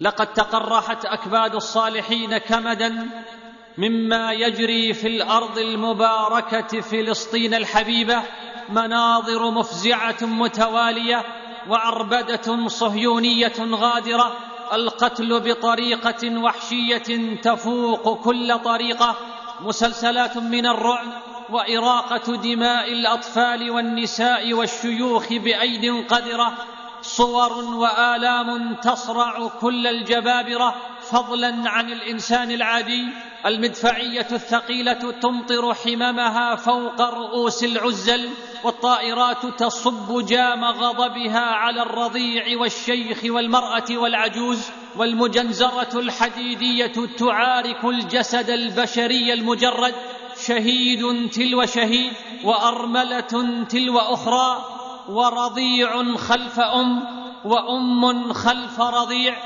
لقد تقرحت أكباد الصالحين كمدا مما يجري في الأرض المباركة فلسطين الحبيبة مناظر مفزعة متوالية وعربدة صهيونية غادرة القتل بطريقة وحشية تفوق كل طريقة مسلسلات من الرعب وإراقة دماء الأطفال والنساء والشيوخ بأيد قذرة صور وآلام تصرع كل الجبابرة فضلا عن الإنسان العادي. المدفعية الثقيلة تمطر حممها فوق رؤوس العزل والطائرات تصب جام غضبها على الرضيع والشيخ والمرأة والعجوز. والمجنزرة الحديدية تعارك الجسد البشري المجرد. شهيد تلو شهيد وأرملة تلو أخرى. ورضيع خلف أم وأم خلف رضيع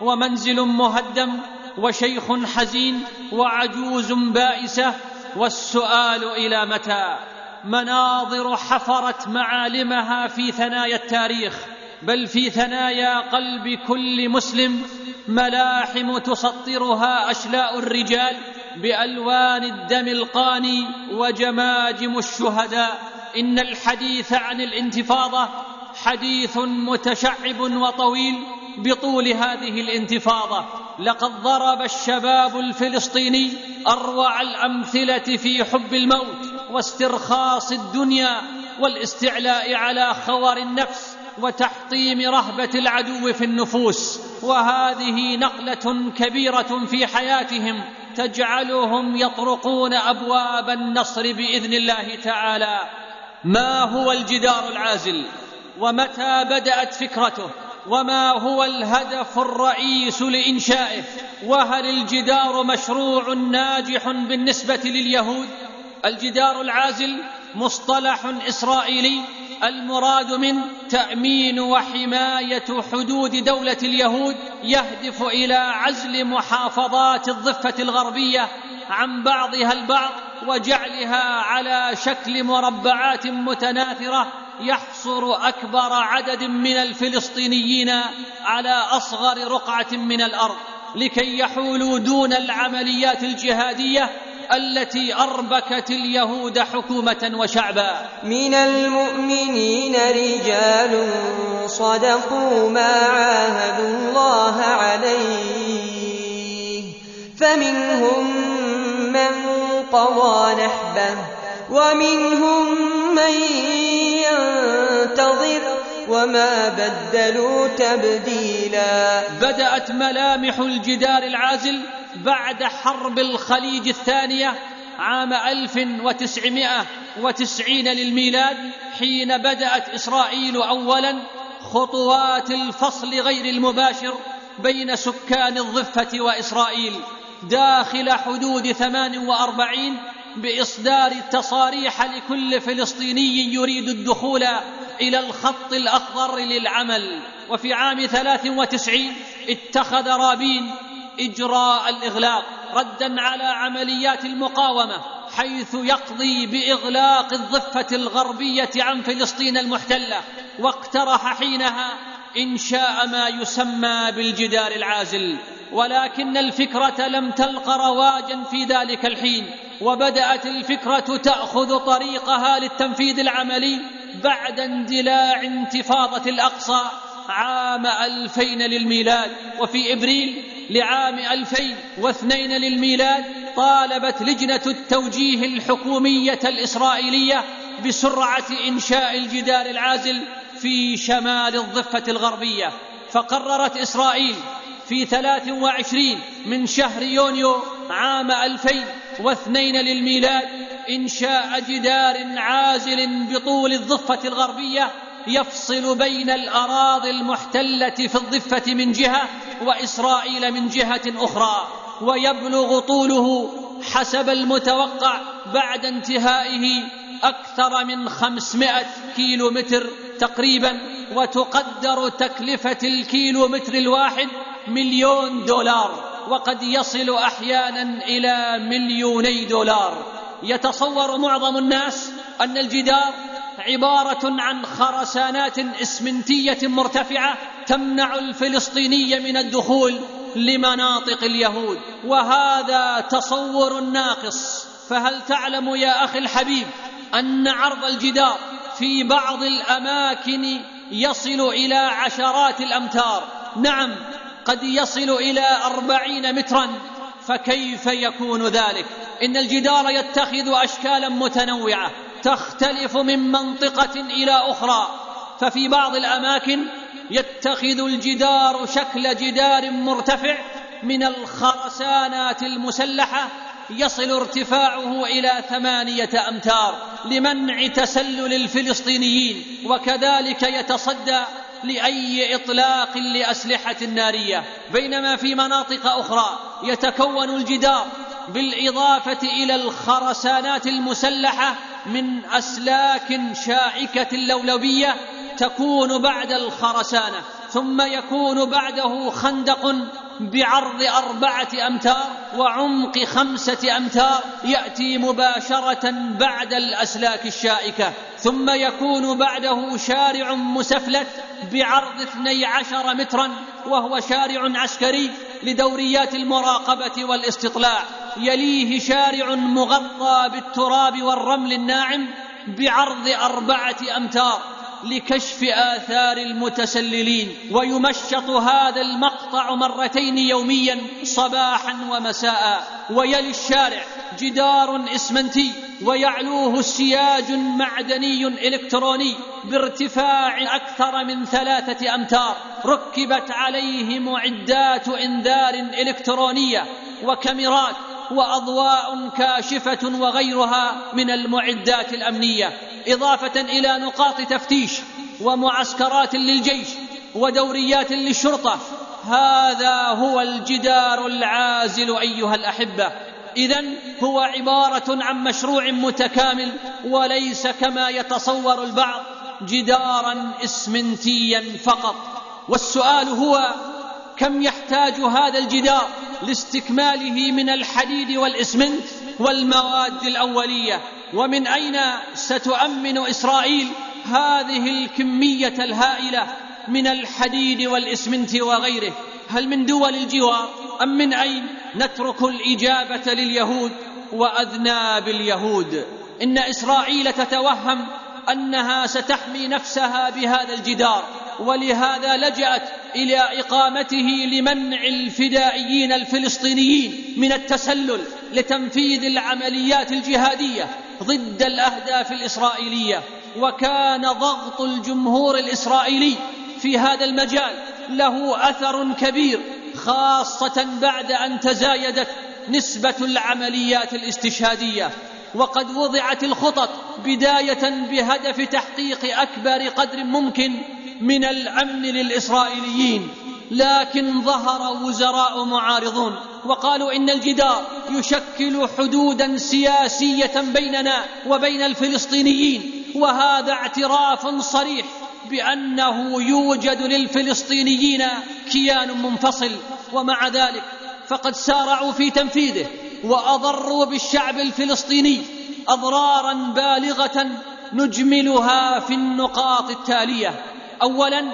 ومنزل مهدم وشيخ حزين وعجوز بائسة والسؤال إلى متى؟ مناظر حفرت معالمها في ثنايا التاريخ بل في ثنايا قلب كل مسلم ملاحم تسطرها أشلاء الرجال بألوان الدم القاني وجماجم الشهداء. إن الحديث عن الانتفاضة حديث متشعب وطويل بطول هذه الانتفاضة. لقد ضرب الشباب الفلسطيني أروع الأمثلة في حب الموت واسترخاص الدنيا والاستعلاء على خور النفس وتحطيم رهبة العدو في النفوس. وهذه نقلة كبيرة في حياتهم تجعلهم يطرقون أبواب النصر بإذن الله تعالى. ما هو الجدار العازل ومتى بدأت فكرته وما هو الهدف الرئيس لإنشائه وهل الجدار مشروع ناجح بالنسبة لليهود؟ الجدار العازل مصطلح إسرائيلي المراد من تأمين وحماية حدود دولة اليهود يهدف إلى عزل محافظات الضفة الغربية عن بعضها البعض وجعلها على شكل مربعات متناثرة يحصر أكبر عدد من الفلسطينيين على أصغر رقعة من الأرض لكي يحولوا دون العمليات الجهادية التي أربكت اليهود حكومة وشعبا. من المؤمنين رجال صدقوا ما عاهدوا الله عليه فمنهم من قضى نحبه ومنهم من ينتظر وما بدلوا تبديلا. بدأت ملامح الجدار العازل بعد حرب الخليج الثانية عام 1990 للميلاد حين بدأت إسرائيل أولا خطوات الفصل غير المباشر بين سكان الضفة وإسرائيل. داخل حدود 48 بإصدار تصاريح لكل فلسطيني يريد الدخول إلى الخط الأخضر للعمل. وفي عام 93 اتخذ رابين إجراء الإغلاق ردا على عمليات المقاومة حيث يقضي بإغلاق الضفة الغربية عن فلسطين المحتلة. واقترح حينها إنشاء ما يسمى بالجدار العازل. ولكن الفكرة لم تلق رواجا في ذلك الحين وبدأت الفكرة تأخذ طريقها للتنفيذ العملي بعد اندلاع انتفاضة الأقصى عام ألفين للميلاد. وفي إبريل لعام ألفين واثنين للميلاد طالبت لجنة التوجيه الحكومية الإسرائيلية بسرعة إنشاء الجدار العازل في شمال الضفة الغربية فقررت إسرائيل في ثلاث وعشرين من شهر يونيو عام ألفين واثنين للميلاد إنشاء جدار عازل بطول الضفة الغربية يفصل بين الأراضي المحتلة في الضفة من جهة وإسرائيل من جهة أخرى ويبلغ طوله حسب المتوقع بعد انتهائه أكثر من خمسمائة كيلو متر تقريبا وتقدر تكلفة الكيلو متر الواحد مليون دولار وقد يصل أحيانا إلى مليوني دولار. يتصور معظم الناس أن الجدار عبارة عن خرسانات إسمنتية مرتفعة تمنع الفلسطيني من الدخول لمناطق اليهود. وهذا تصور ناقص. فهل تعلم يا أخي الحبيب أن عرض الجدار في بعض الأماكن يصل إلى عشرات الأمتار؟ نعم قد يصل إلى أربعين مترا. فكيف يكون ذلك؟ إن الجدار يتخذ اشكالا متنوعة تختلف من منطقة إلى أخرى. ففي بعض الأماكن يتخذ الجدار شكل جدار مرتفع من الخرسانات المسلحة يصل ارتفاعه إلى ثمانية أمتار لمنع تسلل الفلسطينيين وكذلك يتصدى لأي إطلاق لأسلحة نارية بينما في مناطق أخرى يتكون الجدار بالإضافة إلى الخرسانات المسلحة من أسلاك شائكة اللولبيه تكون بعد الخرسانة ثم يكون بعده خندق بعرض أربعة أمتار وعمق خمسة أمتار يأتي مباشرة بعد الأسلاك الشائكة ثم يكون بعده شارع مسفلت بعرض اثني عشر مترا وهو شارع عسكري لدوريات المراقبة والاستطلاع. يليه شارع مغطى بالتراب والرمل الناعم بعرض أربعة أمتار. لكشف آثار المتسللين ويمشط هذا المقطع مرتين يوميا صباحا ومساء. ويلي الشارع جدار إسمنتي ويعلوه سياج معدني إلكتروني بارتفاع أكثر من ثلاثة أمتار. ركبت عليه معدات إنذار إلكترونية وكاميرات وأضواء كاشفة وغيرها من المعدات الأمنية. إضافة إلى نقاط تفتيش ومعسكرات للجيش ودوريات للشرطة. هذا هو الجدار العازل أيها الأحبة. اذا هو عبارة عن مشروع متكامل وليس كما يتصور البعض جدارا اسمنتيا فقط. والسؤال هو كم يحتاج هذا الجدار لاستكماله من الحديد والإسمنت والمواد الأولية؟ ومن أين ستؤمن إسرائيل هذه الكمية الهائلة من الحديد والإسمنت وغيره؟ هل من دول الجوار أم من أين نترك الإجابة لليهود واذناب اليهود إن إسرائيل تتوهم أنها ستحمي نفسها بهذا الجدار. ولهذا لجأت إلى إقامته لمنع الفدائيين الفلسطينيين من التسلل لتنفيذ العمليات الجهادية ضد الأهداف الإسرائيلية. وكان ضغط الجمهور الإسرائيلي في هذا المجال له أثر كبير خاصة بعد أن تزايدت نسبة العمليات الاستشهادية. وقد وضعت الخطط بداية بهدف تحقيق أكبر قدر ممكن من الأمن للإسرائيليين لكن ظهر وزراء معارضون وقالوا إن الجدار يشكل حدودا سياسية بيننا وبين الفلسطينيين وهذا اعتراف صريح بأنه يوجد للفلسطينيين كيان منفصل ومع ذلك فقد سارعوا في تنفيذه وأضروا بالشعب الفلسطيني أضرارا بالغة نجملها في النقاط التالية. اولا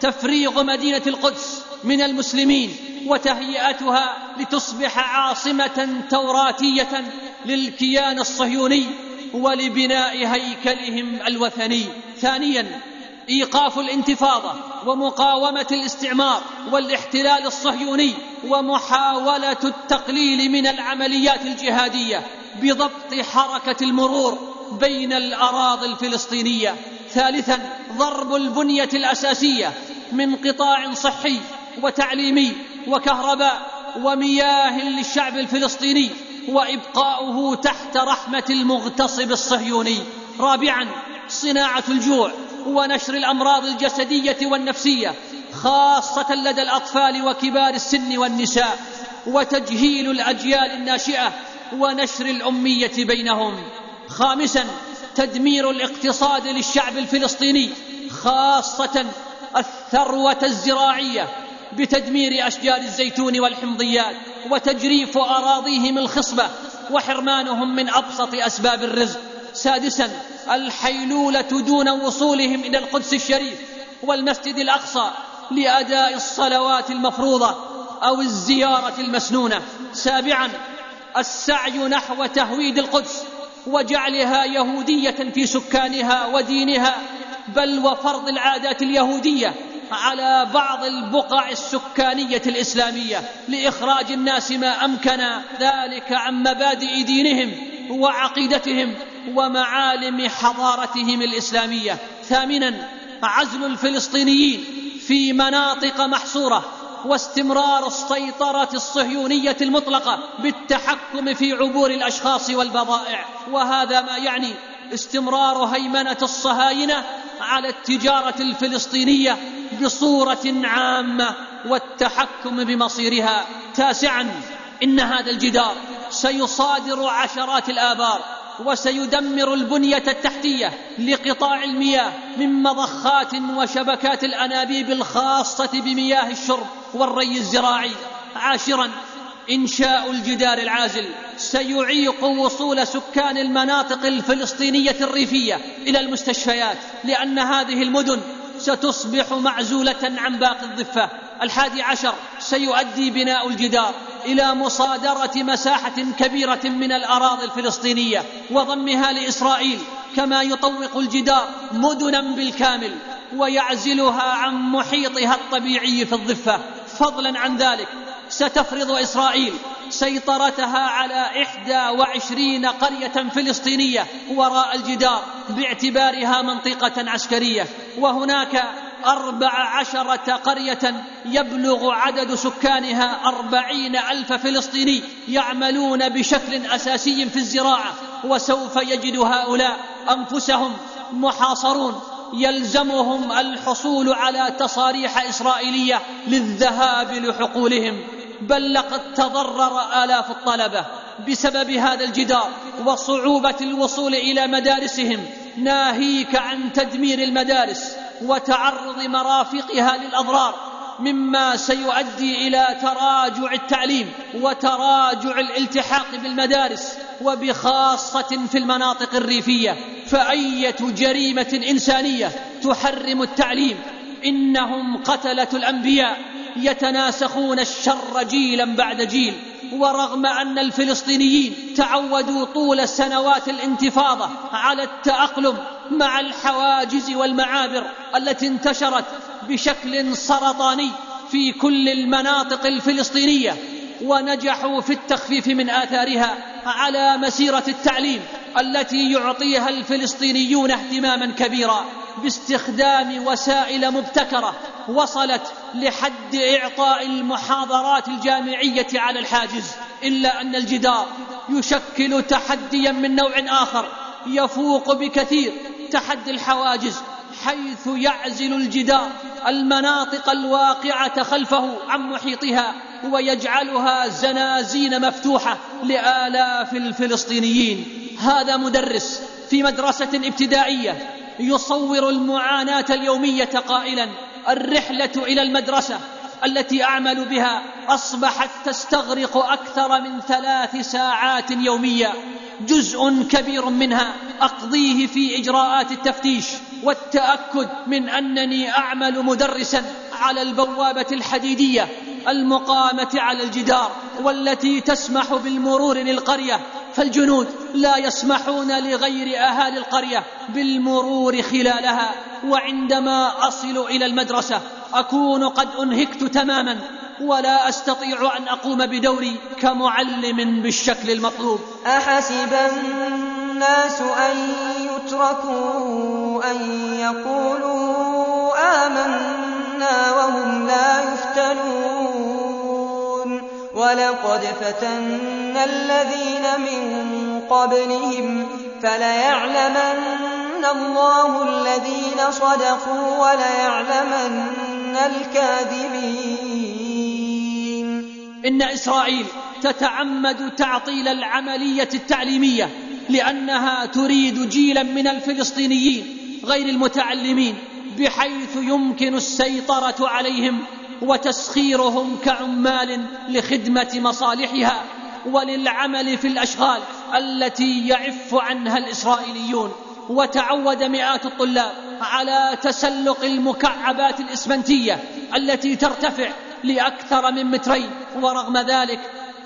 تفريغ مدينة القدس من المسلمين وتهيئتها لتصبح عاصمة توراتية للكيان الصهيوني ولبناء هيكلهم الوثني. ثانيا إيقاف الانتفاضة ومقاومة الاستعمار والاحتلال الصهيوني ومحاولة التقليل من العمليات الجهادية بضبط حركة المرور بين الأراضي الفلسطينية ثالثا ضرب البنية الأساسية من قطاع صحي وتعليمي وكهرباء ومياه للشعب الفلسطيني وإبقاؤه تحت رحمة المغتصب الصهيوني. رابعا صناعة الجوع ونشر الأمراض الجسدية والنفسية خاصة لدى الأطفال وكبار السن والنساء وتجهيل الأجيال الناشئة ونشر الأمية بينهم. خامسا تدمير الاقتصاد للشعب الفلسطيني خاصة الثروة الزراعية بتدمير أشجار الزيتون والحمضيات وتجريف أراضيهم الخصبة وحرمانهم من أبسط أسباب الرزق. سادسا الحيلولة دون وصولهم إلى القدس الشريف والمسجد الأقصى لأداء الصلوات المفروضة أو الزيارة المسنونة. سابعا السعي نحو تهويد القدس وجعلها يهودية في سكانها ودينها بل وفرض العادات اليهودية على بعض البقع السكانية الإسلامية لإخراج الناس ما أمكن ذلك عن مبادئ دينهم وعقيدتهم ومعالم حضارتهم الإسلامية. ثامنا عزل الفلسطينيين في مناطق محصورة واستمرار السيطرة الصهيونية المطلقة بالتحكم في عبور الأشخاص والبضائع. وهذا ما يعني استمرار هيمنة الصهاينة على التجارة الفلسطينية بصورة عامة والتحكم بمصيرها. تاسعا إن هذا الجدار سيصادر عشرات الآبار وسيدمر البنية التحتية لقطاع المياه من مضخات وشبكات الأنابيب الخاصة بمياه الشرب. والري الزراعي عاشرا. انشاء الجدار العازل سيعيق وصول سكان المناطق الفلسطينية الريفية إلى المستشفيات لأن هذه المدن ستصبح معزولة عن باقي الضفة. الحادي عشر سيؤدي بناء الجدار إلى مصادرة مساحة كبيرة من الأراضي الفلسطينية وضمها لإسرائيل كما يطوق الجدار مدنا بالكامل ويعزلها عن محيطها الطبيعي في الضفة. فضلا عن ذلك. ستفرض إسرائيل سيطرتها على إحدى وعشرين قرية فلسطينية وراء الجدار باعتبارها منطقة عسكرية. وهناك أربع عشرة قرية يبلغ عدد سكانها أربعين ألف فلسطيني يعملون بشكل أساسي في الزراعة وسوف يجد هؤلاء أنفسهم محاصرون. يلزمهم الحصول على تصاريح إسرائيلية للذهاب لحقولهم. بل لقد تضرر آلاف الطلبة بسبب هذا الجدار وصعوبة الوصول إلى مدارسهم. ناهيك عن تدمير المدارس وتعرض مرافقها للأضرار. مما سيؤدي إلى تراجع التعليم وتراجع الالتحاق بالمدارس وبخاصة في المناطق الريفية. فأية جريمة إنسانية تحرم التعليم؟ إنهم قتلة الأنبياء يتناسخون الشر جيلا بعد جيل. ورغم أن الفلسطينيين تعودوا طول سنوات الانتفاضة على التأقلم مع الحواجز والمعابر التي انتشرت بشكل سرطاني في كل المناطق الفلسطينية ونجحوا في التخفيف من آثارها على مسيرة التعليم التي يعطيها الفلسطينيون اهتماما كبيرا باستخدام وسائل مبتكرة وصلت لحد إعطاء المحاضرات الجامعية على الحاجز إلا أن الجدار يشكل تحديا من نوع آخر يفوق بكثير تحدي الحواجز حيث يعزل الجدار المناطق الواقعة خلفه عن محيطها ويجعلها زنازين مفتوحة لآلاف الفلسطينيين. هذا مدرس في مدرسة ابتدائية يصور المعاناة اليومية قائلا الرحلة إلى المدرسة. التي أعمل بها أصبحت تستغرق أكثر من ثلاث ساعات يوميا جزء كبير منها أقضيه في إجراءات التفتيش والتأكد من أنني أعمل مدرسا على البوابة الحديدية المقامة على الجدار والتي تسمح بالمرور للقرية. فالجنود لا يسمحون لغير أهالي القرية بالمرور خلالها وعندما أصل إلى المدرسة أكون قد أنهكت تماما ولا أستطيع أن أقوم بدوري كمعلم بالشكل المطلوب. أحسب الناس أن يتركوا أن يقولوا آمنا وهم لا يفتنون. ولقد فتنا الذين من قبلهم فليعلمن الله الذين صدقوا وليعلمن الكاذبين. إن إسرائيل تتعمد تعطيل العملية التعليمية لأنها تريد جيلا من الفلسطينيين غير المتعلمين بحيث يمكن السيطرة عليهم وتسخيرهم كعمال لخدمة مصالحها وللعمل في الأشغال التي يعف عنها الإسرائيليون. وتعود مئات الطلاب على تسلق المكعبات الإسمنتية التي ترتفع لأكثر من مترين. ورغم ذلك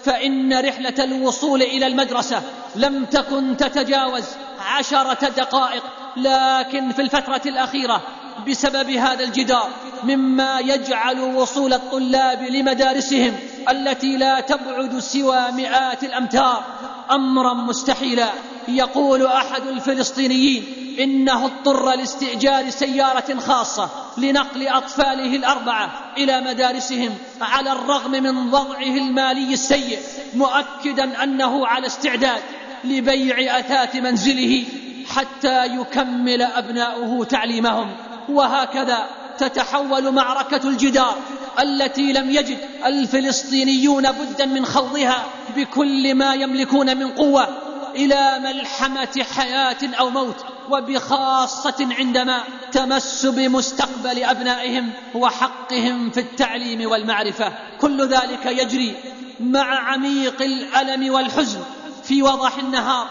فإن رحلة الوصول إلى المدرسة لم تكن تتجاوز عشرة دقائق لكن في الفترة الأخيرة بسبب هذا الجدار مما يجعل وصول الطلاب لمدارسهم التي لا تبعد سوى مئات الأمتار. أمرا مستحيلا. يقول أحد الفلسطينيين إنه اضطر لاستئجار سيارة خاصة لنقل أطفاله الأربعة إلى مدارسهم على الرغم من وضعه المالي السيء مؤكدا أنه على استعداد لبيع أثاث منزله حتى يكمل أبناؤه تعليمهم. وهكذا تتحول معركة الجدار التي لم يجد الفلسطينيون بدا من خوضها بكل ما يملكون من قوة إلى ملحمة حياة أو موت وبخاصة عندما تمس بمستقبل أبنائهم وحقهم في التعليم والمعرفة. كل ذلك يجري مع عميق الألم والحزن في وضح النهار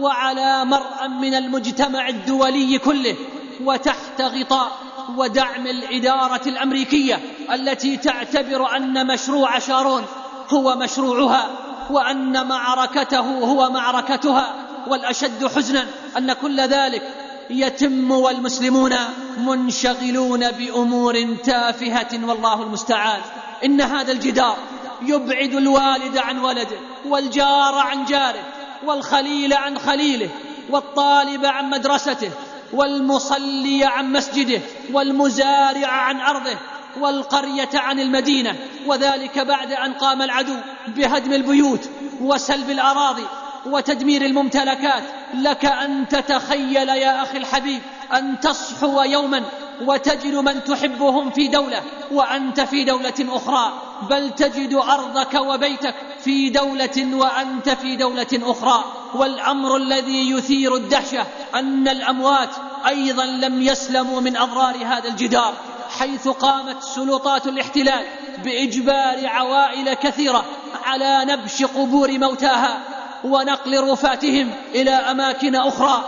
وعلى مرأى من المجتمع الدولي كله وتحت غطاء ودعم الإدارة الأمريكية التي تعتبر أن مشروع شارون هو مشروعها وأن معركته هو معركتها والأشد حزنا أن كل ذلك يتم والمسلمون منشغلون بأمور تافهة والله المستعان. إن هذا الجدار يبعد الوالد عن ولده والجار عن جاره والخليل عن خليله والطالب عن مدرسته والمصلي عن مسجده والمزارع عن أرضه والقرية عن المدينة وذلك بعد أن قام العدو بهدم البيوت وسلب الأراضي وتدمير الممتلكات. لك أن تتخيل يا أخي الحبيب أن تصحو يوما وتجد من تحبهم في دولة وأنت في دولة أخرى بل تجد أرضك وبيتك في دولة وأنت في دولة أخرى. والأمر الذي يثير الدهشة أن الأموات أيضا لم يسلموا من أضرار هذا الجدار حيث قامت سلطات الاحتلال بإجبار عوائل كثيرة على نبش قبور موتاها ونقل رفاتهم إلى أماكن أخرى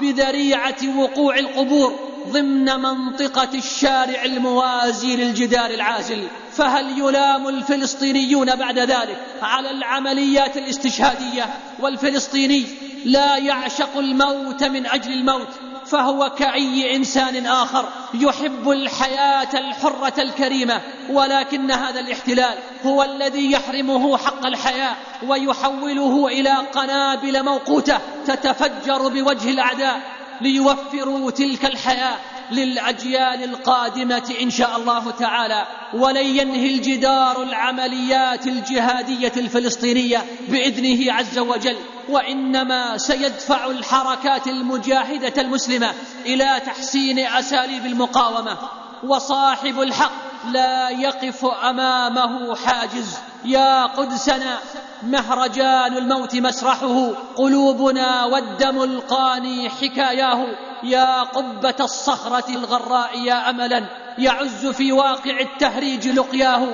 بذريعة وقوع القبور. ضمن منطقة الشارع الموازي للجدار العازل فهل يلام الفلسطينيون بعد ذلك على العمليات الاستشهادية؟ والفلسطيني لا يعشق الموت من أجل الموت فهو كأي إنسان آخر يحب الحياة الحرة الكريمة ولكن هذا الاحتلال هو الذي يحرمه حق الحياة ويحوله إلى قنابل موقوتة تتفجر بوجه الأعداء. ليوفروا تلك الحياة للأجيال القادمة إن شاء الله تعالى. ولن ينهي الجدار العمليات الجهادية الفلسطينية بإذنه عز وجل. وإنما سيدفع الحركات المجاهدة المسلمة إلى تحسين أساليب المقاومة. وصاحب الحق لا يقف أمامه حاجز. يا قدسنا مهرجان الموت مسرحه قلوبنا والدم القاني حكاياه. يا قبة الصخرة الغراء يا أملا يعز في واقع التهريج لقياه.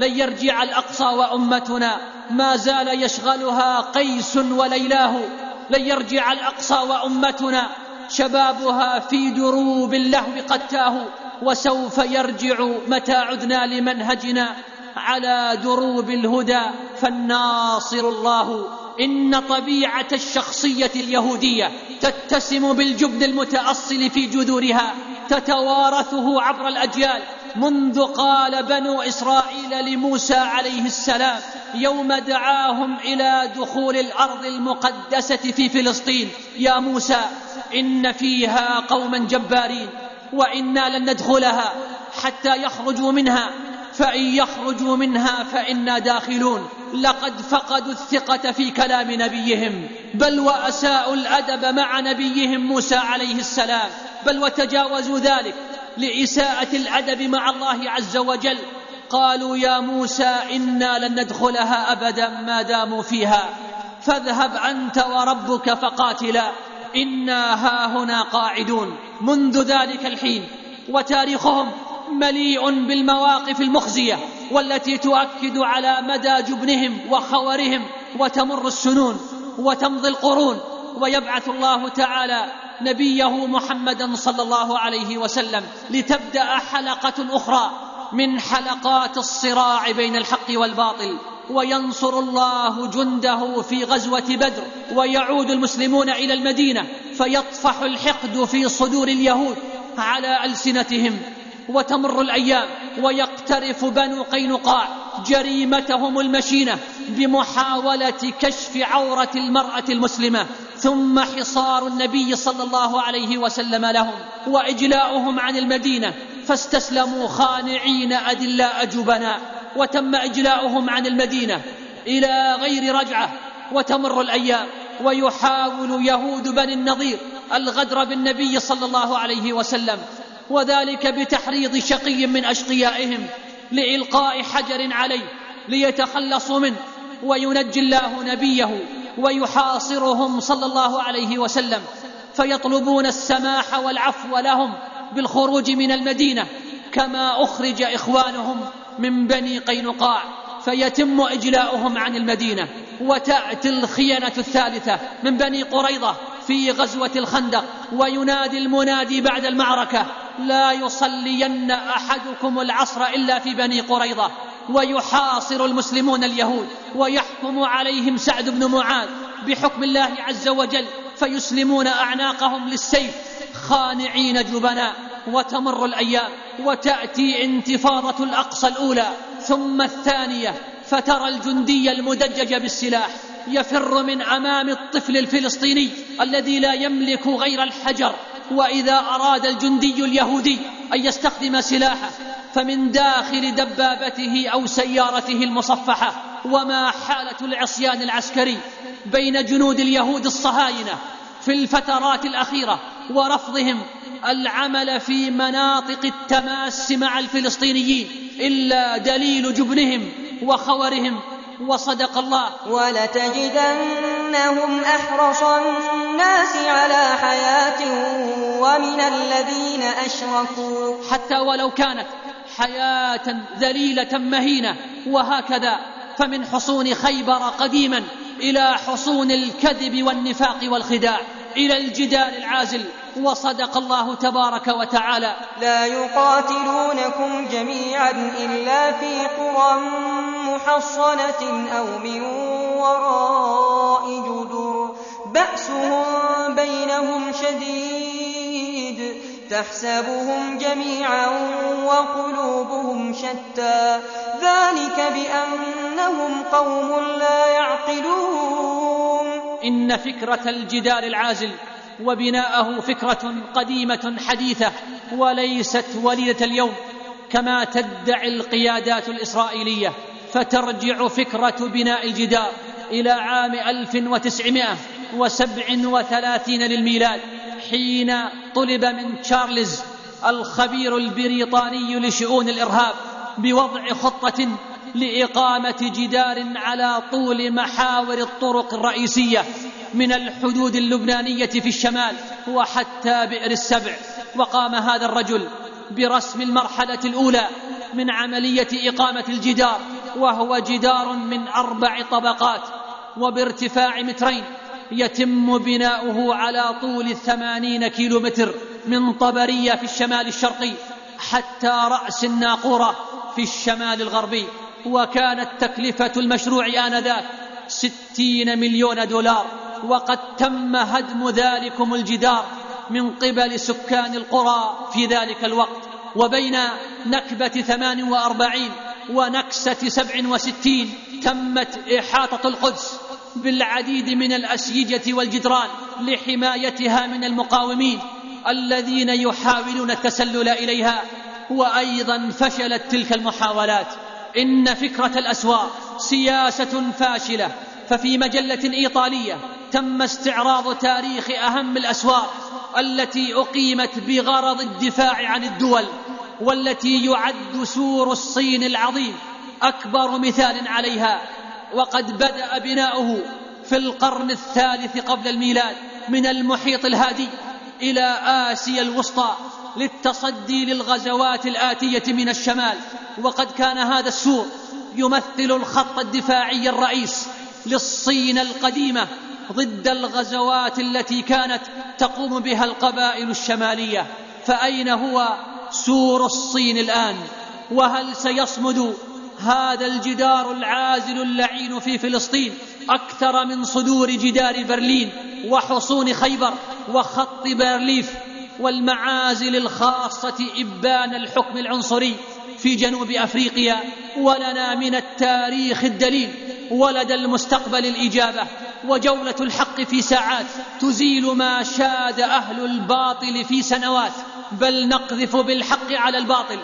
لن يرجع الأقصى وأمتنا ما زال يشغلها قيس وليلاه. لن يرجع الأقصى وأمتنا شبابها في دروب اللهو قد تاهوا وسوف يرجع متى عدنا لمنهجنا. على دروب الهدى فالناصر الله. إن طبيعة الشخصية اليهودية تتسم بالجبن المتأصل في جذورها تتوارثه عبر الأجيال. منذ قال بنو إسرائيل لموسى عليه السلام يوم دعاهم إلى دخول الأرض المقدسة في فلسطين يا موسى إن فيها قوما جبارين وإنا لن ندخلها حتى يخرجوا منها. فإن يخرجوا منها فإنا داخلون. لقد فقدوا الثقة في كلام نبيهم. بل وأساءوا الأدب مع نبيهم موسى عليه السلام. بل وتجاوزوا ذلك لإساءة الأدب مع الله عز وجل. قالوا يا موسى إنا لن ندخلها أبدا ما داموا فيها. فاذهب أنت وربك فقاتلا. إنا هاهنا قاعدون منذ ذلك الحين. وتاريخهم مليء بالمواقف المخزية والتي تؤكد على مدى جبنهم وخورهم وتمر السنون وتمضي القرون. ويبعث الله تعالى نبيه محمدا صلى الله عليه وسلم لتبدأ حلقة أخرى من حلقات الصراع بين الحق والباطل. وينصر الله جنده في غزوة بدر ويعود المسلمون إلى المدينة فيطفح الحقد في صدور اليهود على ألسنتهم. وتمر الأيام ويقترف بنو قينقاع جريمتهم المشينة بمحاولة كشف عورة المرأة المسلمة ثم حصار النبي صلى الله عليه وسلم لهم وإجلاؤهم عن المدينة فاستسلموا خانعين أدلاء جبناء وتم إجلاؤهم عن المدينة إلى غير رجعة وتمر الأيام ويحاول يهود بني النضير الغدر بالنبي صلى الله عليه وسلم وذلك بتحريض شقي من أشقيائهم لإلقاء حجر عليه ليتخلصوا منه وينجي الله نبيه ويحاصرهم صلى الله عليه وسلم فيطلبون السماح والعفو لهم بالخروج من المدينة كما أخرج إخوانهم من بني قينقاع فيتم إجلاؤهم عن المدينة وتأتي الخيانة الثالثة من بني قريظة في غزوة الخندق وينادي المنادي بعد المعركة لا يصلين أحدكم العصر إلا في بني قريظة ويحاصر المسلمون اليهود ويحكم عليهم سعد بن معاذ بحكم الله عز وجل فيسلمون أعناقهم للسيف خانعين جبناء وتمر الأيام وتأتي انتفاضة الأقصى الأولى ثم الثانية فترى الجندي المدجج بالسلاح يفر من أمام الطفل الفلسطيني الذي لا يملك غير الحجر. وإذا أراد الجندي اليهودي أن يستخدم سلاحه فمن داخل دبابته أو سيارته المصفحة وما حالة العصيان العسكري بين جنود اليهود الصهاينة في الفترات الأخيرة ورفضهم العمل في مناطق التماس مع الفلسطينيين إلا دليل جبنهم وخورهم وصدق الله. ولتجدنهم أحرص الناس على حياة ومن الذين أشركوا. حتى ولو كانت حياة ذليلة مهينة وهكذا فمن حصون خيبر قديما إلى حصون الكذب والنفاق والخداع. إلى الجدال العازل وصدق الله تبارك وتعالى. لا يقاتلونكم جميعا إلا في قرى محصنة أو من وراء جدر. بأسهم بينهم شديد تحسبهم جميعا وقلوبهم شتى. ذلك بأنهم قوم لا يعقلون. إن فكرة الجدار العازل وبناءه فكرة قديمة حديثة وليست وليدة اليوم كما تدعي القيادات الإسرائيلية فترجع فكرة بناء الجدار إلى عام 1937 للميلاد حين طلب من تشارلز الخبير البريطاني لشؤون الإرهاب بوضع خطة لإقامة جدار على طول محاور الطرق الرئيسية من الحدود اللبنانية في الشمال وحتى بئر السبع. وقام هذا الرجل برسم المرحلة الأولى من عملية إقامة الجدار وهو جدار من أربع طبقات وبارتفاع مترين يتم بناؤه على طول الثمانين كيلو متر من طبرية في الشمال الشرقي حتى رأس الناقورة في الشمال الغربي. وكانت تكلفة المشروع آنذاك ستين مليون دولار وقد تم هدم ذلكم الجدار من قبل سكان القرى في ذلك الوقت وبين نكبة ثمان وأربعين ونكسة سبع وستين تمت إحاطة القدس بالعديد من الأسيجة والجدران لحمايتها من المقاومين الذين يحاولون التسلل إليها وأيضا فشلت تلك المحاولات. إن فكرة الأسوار سياسة فاشلة ففي مجلة إيطالية تم استعراض تاريخ أهم الأسوار التي أقيمت بغرض الدفاع عن الدول والتي يعد سور الصين العظيم أكبر مثال عليها. وقد بدأ بناؤه في القرن الثالث قبل الميلاد من المحيط الهادي إلى آسيا الوسطى للتصدي للغزوات الآتية من الشمال. وقد كان هذا السور يمثل الخط الدفاعي الرئيس للصين القديمة ضد الغزوات التي كانت تقوم بها القبائل الشمالية. فأين هو سور الصين الآن؟ وهل سيصمد هذا الجدار العازل اللعين في فلسطين أكثر من صدور جدار برلين وحصون خيبر وخط بارليف والمعازل الخاصة إبان الحكم العنصري في جنوب أفريقيا ولنا من التاريخ الدليل ولدى المستقبل الإجابة وجولة الحق في ساعات تزيل ما شاد أهل الباطل في سنوات بل نقذف بالحق على الباطل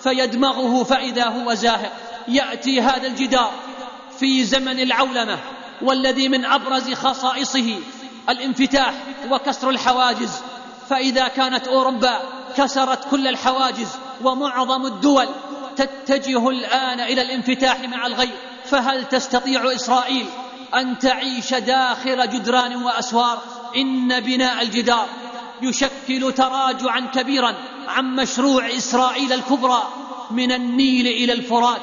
فيدمغه فإذا هو زاهق يأتي هذا الجدار في زمن العولمة والذي من أبرز خصائصه الانفتاح وكسر الحواجز فإذا كانت أوروبا كسرت كل الحواجز ومعظم الدول تتجه الآن إلى الانفتاح مع الغير فهل تستطيع إسرائيل أن تعيش داخل جدران وأسوار؟ إن بناء الجدار يشكل تراجعا كبيرا عن مشروع إسرائيل الكبرى من النيل إلى الفرات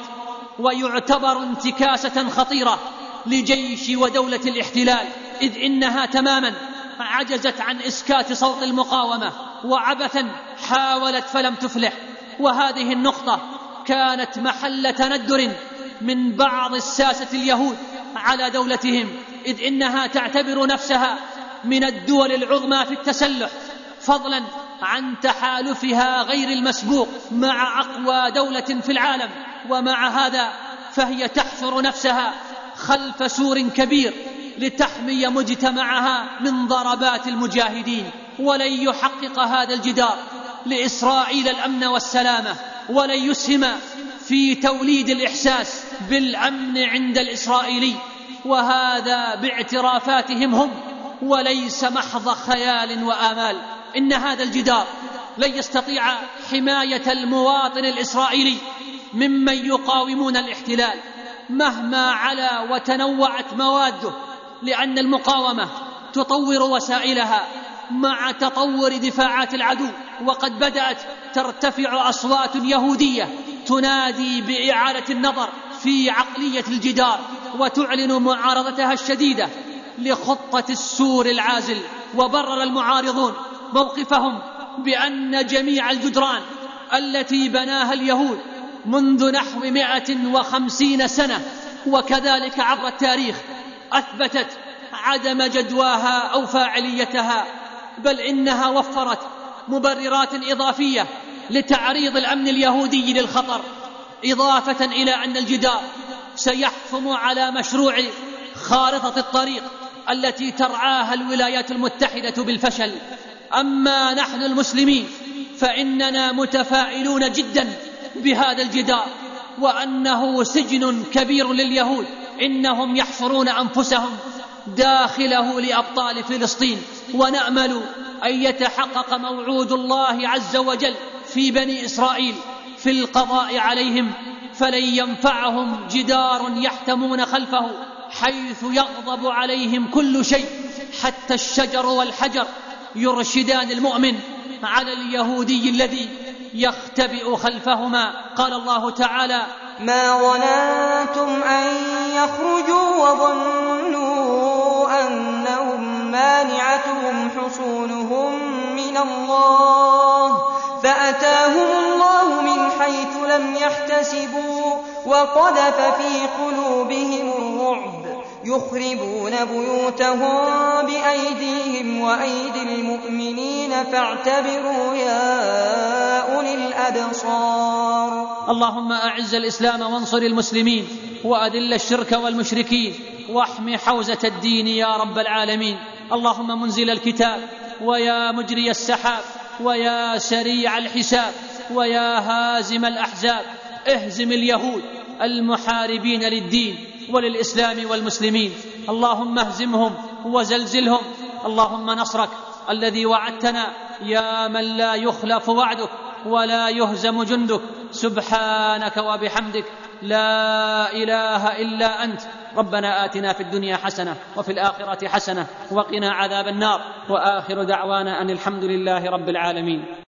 ويعتبر انتكاسة خطيرة لجيش ودولة الاحتلال إذ إنها تماما عجزت عن إسكات صوت المقاومة وعبثا حاولت فلم تفلح. وهذه النقطة كانت محل تندر من بعض الساسة اليهود على دولتهم إذ إنها تعتبر نفسها من الدول العظمى في التسلح فضلا عن تحالفها غير المسبوق مع أقوى دولة في العالم. ومع هذا فهي تحفر نفسها خلف سور كبير لتحمي مجتمعها من ضربات المجاهدين ولن يحقق هذا الجدار. لإسرائيل الأمن والسلامة ولن يسهم في توليد الإحساس بالأمن عند الإسرائيلي. وهذا باعترافاتهم هم وليس محض خيال وآمال. إن هذا الجدار لن يستطيع حماية المواطن الإسرائيلي ممن يقاومون الاحتلال مهما علا وتنوعت مواده لأن المقاومة تطور وسائلها مع تطور دفاعات العدو. وقد بدأت ترتفع أصوات يهودية تنادي بإعادة النظر في عقلية الجدار وتعلن معارضتها الشديدة لخطة السور العازل وبرر المعارضون موقفهم بأن جميع الجدران التي بناها اليهود منذ نحو مائه وخمسين سنة وكذلك عبر التاريخ أثبتت عدم جدواها أو فاعليتها بل إنها وفرت مبررات إضافية لتعريض الأمن اليهودي للخطر إضافة إلى أن الجدار سيحكم على مشروع خارطة الطريق التي ترعاها الولايات المتحدة بالفشل. أما نحن المسلمين فإننا متفائلون جدا بهذا الجدار وأنه سجن كبير لليهود. إنهم يحصرون أنفسهم داخله لأبطال فلسطين. ونأمل أن يتحقق موعود الله عز وجل في بني إسرائيل في القضاء عليهم فلن ينفعهم جدار يحتمون خلفه حيث يغضب عليهم كل شيء حتى الشجر والحجر يرشدان المؤمن على اليهودي الذي يختبئ خلفهما. قال الله تعالى ما ظننتم أن يخرجوا وظنوا مانعتهم حصونهم من الله فأتاهم الله من حيث لم يحتسبوا وقذف في قلوبهم الرعب يخربون بيوتهم بأيديهم وأيدي المؤمنين فاعتبروا يا أولي الأبصار. اللهم أعز الإسلام وانصر المسلمين وأذل الشرك والمشركين واحم حوزة الدين يا رب العالمين. اللهم منزل الكتاب ويا مجري السحاب ويا سريع الحساب ويا هازم الأحزاب. اهزم اليهود المحاربين للدين وللإسلام والمسلمين. اللهم اهزمهم وزلزلهم. اللهم نصرك الذي وعدتنا. يا من لا يخلف وعدك. ولا يهزم جندك. سبحانك وبحمدك. لا إله إلا أنت. ربنا آتنا في الدنيا حسنة وفي الآخرة حسنة وقنا عذاب النار. وآخر دعوانا أن الحمد لله رب العالمين.